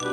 ハ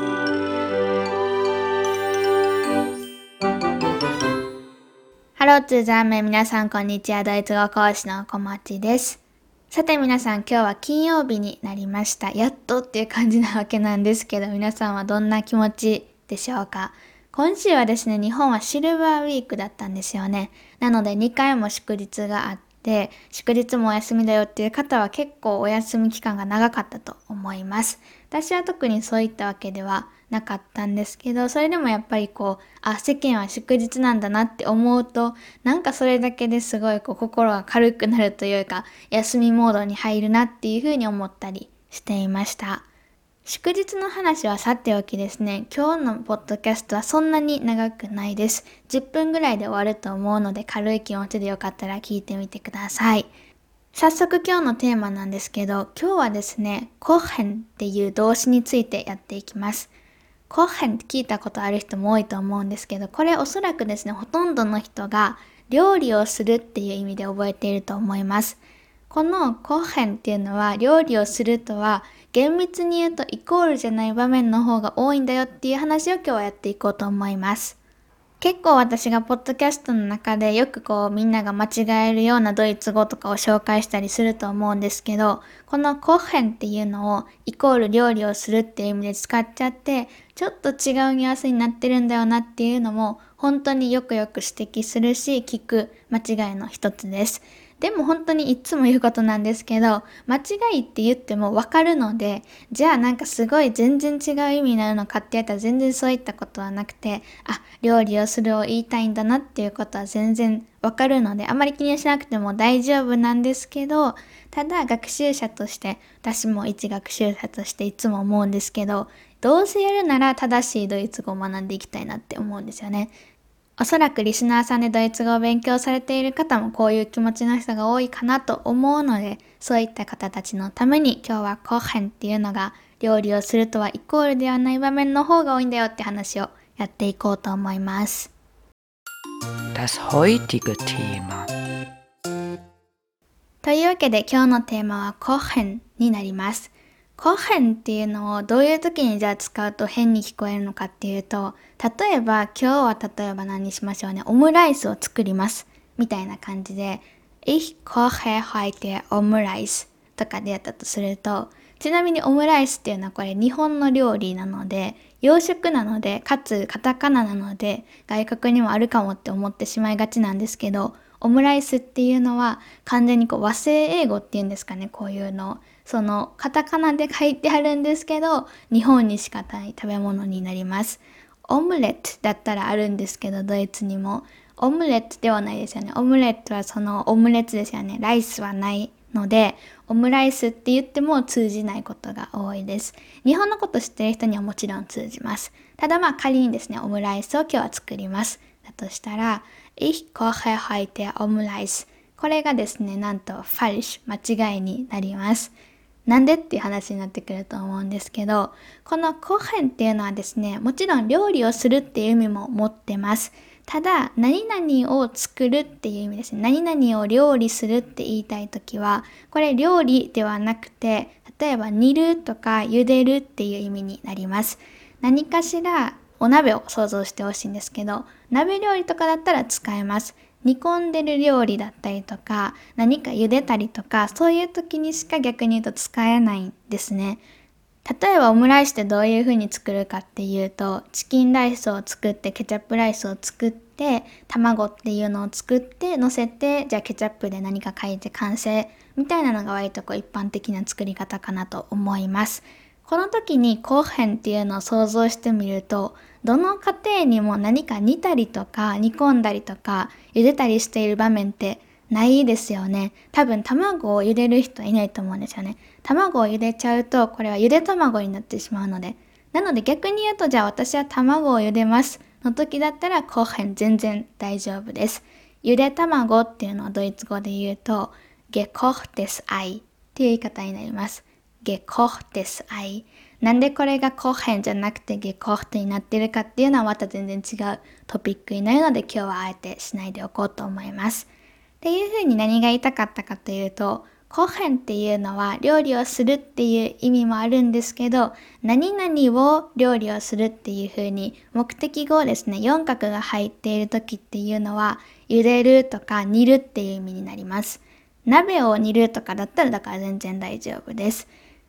ローツーザーメン皆さんこんにちは。ドイツ語講師の小町です。さて皆さん今日は金曜日になりました。やっとっていう感じなわけなんですけど皆さんはどんな気持ちでしょうか？今週はですね、日本はシルバーウィークだったんですよね。なので2回も祝日があって、祝日もお休みだよっていう方は結構お休み期間が長かったと思います。私は特にそういったわけではなかったんですけど、それでもやっぱりこう、あ、世間は祝日なんだなって思うと、なんかそれだけですごいこう心が軽くなるというか、休みモードに入るなっていうふうに思ったりしていました。祝日の話はさておきですね、今日のポッドキャストはそんなに長くないです。10分ぐらいで終わると思うので軽い気持ちでよかったら聞いてみてください。早速今日のテーマなんですけど、今日はですね、コヘンっていう動詞についてやっていきます。コヘンって聞いたことある人も多いと思うんですけど、これおそらくですね、ほとんどの人が料理をするっていう意味で覚えていると思います。このコヘンっていうのは料理をするとは厳密に言うとイコールじゃない場面の方が多いんだよっていう話を今日はやっていこうと思います。結構私がポッドキャストの中でよくこうみんなが間違えるようなドイツ語とかを紹介したりすると思うんですけど、このコッヘンっていうのをイコール料理をするっていう意味で使っちゃって、ちょっと違うニュアンスになってるんだよなっていうのも本当によくよく指摘するし聞く間違いの一つです。でも本当にいつも言うことなんですけど、間違いって言ってもわかるので、じゃあなんかすごい全然違う意味になるのかってやったら全然そういったことはなくて、あ、料理をするを言いたいんだなっていうことは全然わかるので、あまり気にしなくても大丈夫なんですけど、ただ学習者として、私も一学習者としていつも思うんですけど、どうせやるなら正しいドイツ語を学んでいきたいなって思うんですよね。おそらくリスナーさんでドイツ語を勉強されている方もこういう気持ちの人が多いかなと思うので、そういった方たちのために今日はコーヘンっていうのが料理をするとはイコールではない場面の方が多いんだよって話をやっていこうと思います。Das heutige Thema というわけで今日のテーマはコーヘンになります。コヘンっていうのをどういう時にじゃあ使うと変に聞こえるのかっていうと、例えば今日は例えば何にしましょうね、オムライスを作ります。みたいな感じで、Ich koche heute Omreis とかでやったとすると、ちなみにオムライスっていうのはこれ日本の料理なので、洋食なので、かつカタカナなので、外国にもあるかもって思ってしまいがちなんですけど、オムライスっていうのは完全にこう和製英語っていうんですかね、こういうの。そのカタカナで書いてあるんですけど、日本にしかない食べ物になります。オムレットだったらあるんですけど、ドイツにも。オムレットではないですよね。オムレットはそのオムレツですよね。ライスはないので、オムライスって言っても通じないことが多いです。日本のこと知ってる人にはもちろん通じます。ただまあ仮にですね、オムライスを今日は作ります。だとしたら、Ich koche heute o m r e i。これがですね、なんと falsch 間違いになります。なんでっていう話になってくると思うんですけど、このコヘンっていうのはですね、もちろん料理をするっていう意味も持ってます。ただ、何々を作るっていう意味ですね。何々を料理するって言いたいときは、これ料理ではなくて、例えば煮るとか茹でるっていう意味になります。何かしらお鍋を想像してほしいんですけど、鍋料理とかだったら使えます。煮込んでる料理だったりとか何か茹でたりとかそういう時にしか逆に言うと使えないんですね。例えばオムライスってどういう風に作るかっていうとチキンライスを作ってケチャップライスを作って卵っていうのを作って乗せてじゃあケチャップで何か書いて完成みたいなのが割とこう一般的な作り方かなと思います。この時に後編っていうのを想像してみるとどの家庭にも何か煮たりとか煮込んだりとか茹でたりしている場面ってないですよね。多分卵を茹でる人はいないと思うんですよね。卵を茹でちゃうとこれは茹で卵になってしまうので。なので逆に言うとじゃあ私は卵を茹でますの時だったら後編全然大丈夫です。茹で卵っていうのはドイツ語で言うと gekochtes Ei っていう言い方になります。Gekochtes Ei。なんでこれが後編じゃなくてゲコフトになってるかっていうのはまた全然違うトピックになるので今日はあえてしないでおこうと思います。っていうふうに何が言いたかったかというと、コーヘンっていうのは料理をするっていう意味もあるんですけど、何々を料理をするっていう風に目的語ですね、4角が入っている時っていうのは、茹でるとか煮るっていう意味になります。鍋を煮るとかだったらだから全然大丈夫です。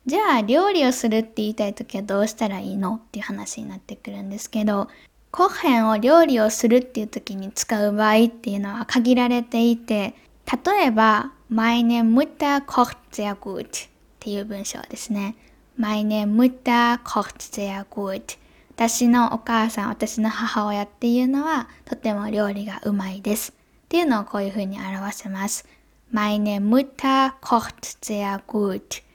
じゃあ料理をするって言いたい時はどうしたらいいのっていう話になってくるんですけど、コッヘンを料理をするっていう時に使う場合っていうのは限られていて、例えば、meine Mutter kocht sehr gut っていう文章ですね。meine Mutter kocht sehr gut 私のお母さん、私の母親っていうのはとても料理がうまいです。っていうのをこういうふうに表せます。meine Mutter kocht sehr gut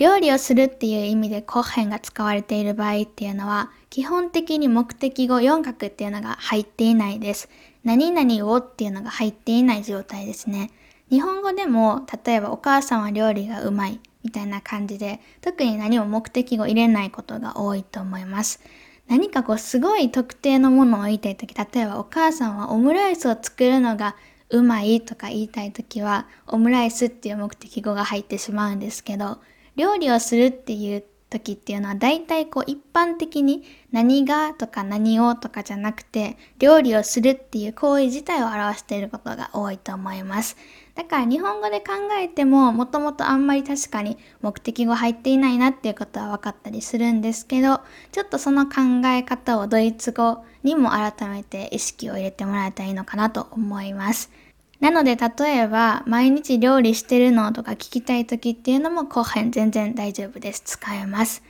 料理をするっていう意味でコッヘンが使われている場合っていうのは、基本的に目的語4角っていうのが入っていないです。何々をっていうのが入っていない状態ですね。日本語でも、例えばお母さんは料理がうまいみたいな感じで、特に何も目的語入れないことが多いと思います。何かこうすごい特定のものを言いたいとき、例えばお母さんはオムライスを作るのがうまいとか言いたいときは、オムライスっていう目的語が入ってしまうんですけど、料理をするっていう時っていうのは大体こう一般的に何がとか何をとかじゃなくて料理をするっていう行為自体を表していることが多いと思います。だから日本語で考えてももともとあんまり確かに目的語入っていないなっていうことは分かったりするんですけどちょっとその考え方をドイツ語にも改めて意識を入れてもらえたらいいのかなと思います。なので、例えば、毎日料理してるのとか聞きたい時っていうのも後編全然大丈夫です。使えます。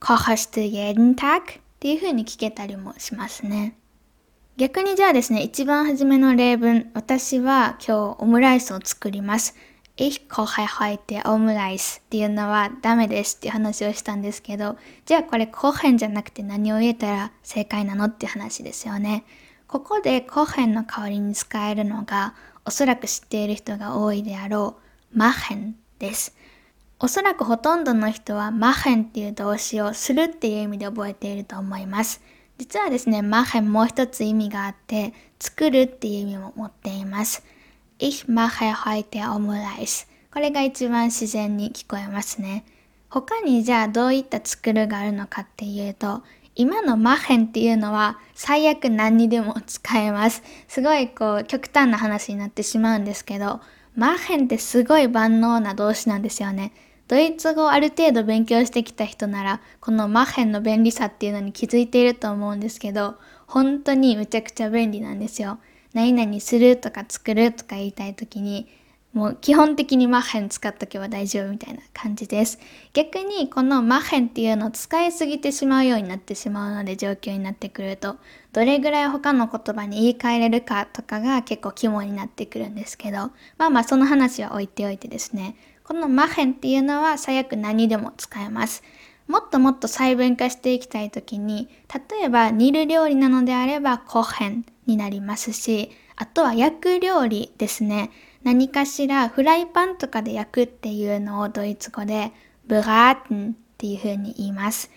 kochst du jeden Tag? っていう風に聞けたりもしますね。逆にじゃあですね、一番初めの例文、私は今日オムライスを作ります。Ich koche heute Omelette っていうのはダメですっていう話をしたんですけど、じゃあこれコーヘンじゃなくて何を言えたら正解なのって話ですよね。ここでコーヘンの代わりに使えるのがおそらく知っている人が多いであろうマヘンです。おそらくほとんどの人はマヘンっていう動詞をするっていう意味で覚えていると思います。実はですね、マヘンもう一つ意味があって、作るっていう意味も持っています。Ich mache heute Omelette これが一番自然に聞こえますね。他にじゃあどういった作るがあるのかっていうと、今のマヘンっていうのは最悪何にでも使えます。すごいこう極端な話になってしまうんですけど、マヘンってすごい万能な動詞なんですよね。ドイツ語をある程度勉強してきた人なら、このマヘンの便利さっていうのに気づいていると思うんですけど、本当にむちゃくちゃ便利なんですよ。何々するとか作るとか言いたい時に、もう基本的にマヘン使っとけば大丈夫みたいな感じです。逆にこのマヘンっていうのを使いすぎてしまうようになってしまうので状況になってくると、どれぐらい他の言葉に言い換えれるかとかが結構肝になってくるんですけど、まあまあその話は置いておいてですね、このマヘンっていうのは最悪何でも使えます。もっともっと細分化していきたいときに、例えば煮る料理なのであればコヘンになりますし、あとは焼く料理ですね。何かしらフライパンとかで焼くっていうのをドイツ語で braten っていう風に言います。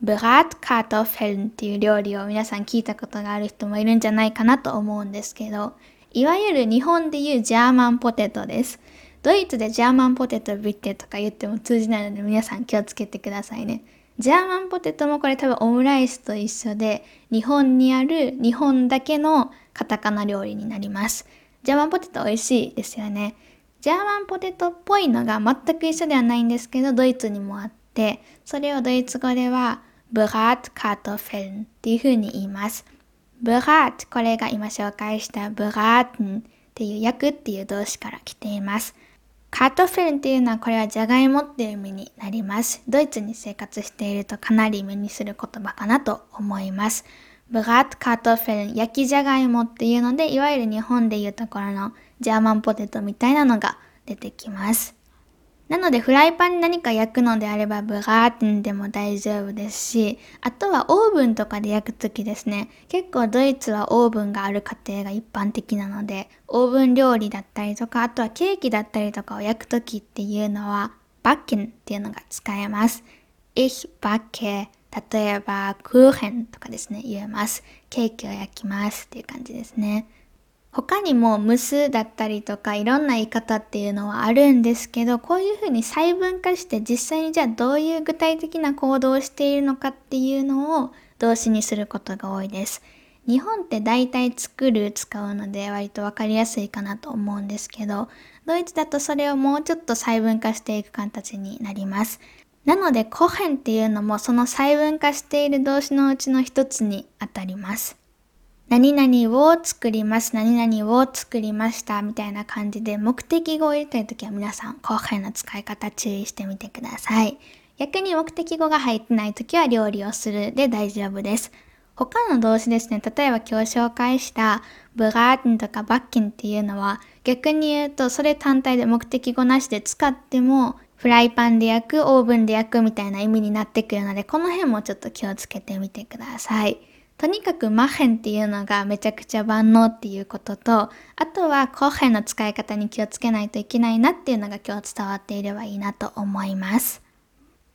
Bratkartoffeln っていう料理を皆さん聞いたことがある人もいるんじゃないかなと思うんですけど、いわゆる日本でいうジャーマンポテトです。ドイツでジャーマンポテト bitte とか言っても通じないので皆さん気をつけてくださいね。ジャーマンポテトもこれ多分オムライスと一緒で日本にある日本だけのカタカナ料理になります。ジャーマンポテト美味しいですよね。ジャーマンポテトっぽいのが全く一緒ではないんですけど、ドイツにもあって、それをドイツ語では、 Bratkartoffeln っていう風に言います。 Brat、これが今紹介した braten っていう焼くっていう動詞から来ています。 Kartoffeln っていうのはこれはジャガイモっていう意味になります。ドイツに生活しているとかなり目にする言葉かなと思います。ブラットカートフェルン、焼きじゃがいもっていうので、いわゆる日本でいうところのジャーマンポテトみたいなのが出てきます。なので、フライパンに何か焼くのであれば、ブラーテンでも大丈夫ですし、あとはオーブンとかで焼くときですね、結構ドイツはオーブンがある家庭が一般的なので、オーブン料理だったりとか、あとはケーキだったりとかを焼くときっていうのは、バッケンっていうのが使えます。Ich backe 例えば、クーヘンとかですね、言えます。ケーキを焼きますっていう感じですね。他にもむすだったりとかいろんな言い方っていうのはあるんですけど、こういうふうに細分化して実際にじゃあどういう具体的な行動をしているのかっていうのを動詞にすることが多いです。日本って大体作る使うので割とわかりやすいかなと思うんですけど、ドイツだとそれをもうちょっと細分化していく形になります。なので、コヘンっていうのもその細分化している動詞のうちの一つにあたります。何々を作ります、何々を作りましたみたいな感じで目的語を入れたいときは皆さん後編の使い方注意してみてください。逆に目的語が入ってないときは料理をするで大丈夫です。他の動詞ですね、例えば今日紹介したブラーテンとかバッキンっていうのは逆に言うとそれ単体で目的語なしで使ってもフライパンで焼く、オーブンで焼くみたいな意味になってくるのでこの辺もちょっと気をつけてみてください。とにかくマヘンっていうのがめちゃくちゃ万能っていうことと、あとはコーヘンの使い方に気をつけないといけないなっていうのが今日伝わっていればいいなと思います。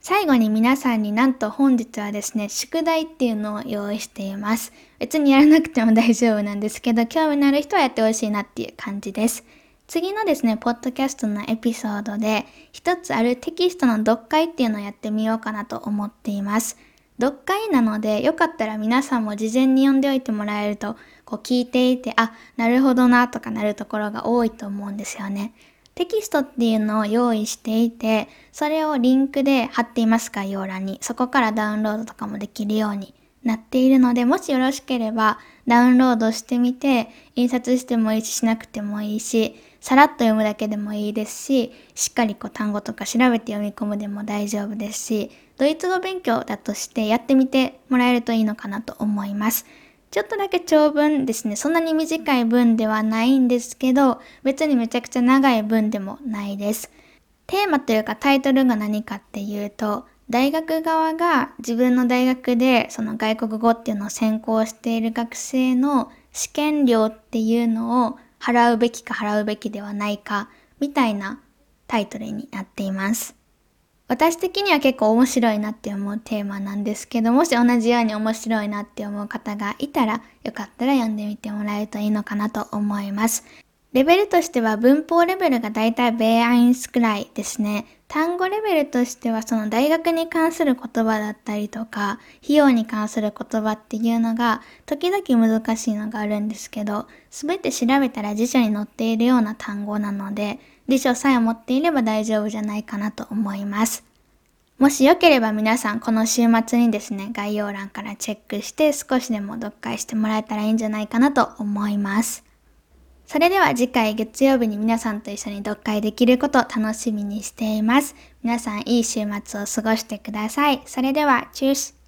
最後に皆さんになんと本日はですね、宿題っていうのを用意しています。別にやらなくても大丈夫なんですけど、興味のある人はやってほしいなっていう感じです。次のですね、ポッドキャストのエピソードで、一つあるテキストの読解っていうのをやってみようかなと思っています。読解なので、よかったら皆さんも事前に読んでおいてもらえると、こう聞いていて、あ、なるほどなとかなるところが多いと思うんですよね。テキストっていうのを用意していて、それをリンクで貼っています概要欄に、そこからダウンロードとかもできるようになっているので、もしよろしければダウンロードしてみて、印刷してもいいし、しなくてもいいし、さらっと読むだけでもいいですし、しっかりこう単語とか調べて読み込むでも大丈夫ですし、ドイツ語勉強だとしてやってみてもらえるといいのかなと思います。ちょっとだけ長文ですね。そんなに短い文ではないんですけど、別にめちゃくちゃ長い文でもないです。テーマというかタイトルが何かっていうと、大学側が自分の大学でその外国語っていうのを専攻している学生の試験料っていうのを払うべきか払うべきではないかみたいなタイトルになっています。私的には結構面白いなって思うテーマなんですけど、もし同じように面白いなって思う方がいたら、よかったら読んでみてもらえるといいのかなと思います。レベルとしては文法レベルがだいたいベアインスくらいですね。単語レベルとしてはその大学に関する言葉だったりとか、費用に関する言葉っていうのが時々難しいのがあるんですけど、すべて調べたら辞書に載っているような単語なので、辞書さえ持っていれば大丈夫じゃないかなと思います。もしよければ皆さんこの週末にですね、概要欄からチェックして少しでも読解してもらえたらいいんじゃないかなと思います。それでは次回月曜日に皆さんと一緒に読解できることを楽しみにしています。皆さんいい週末を過ごしてください。それでは、チュース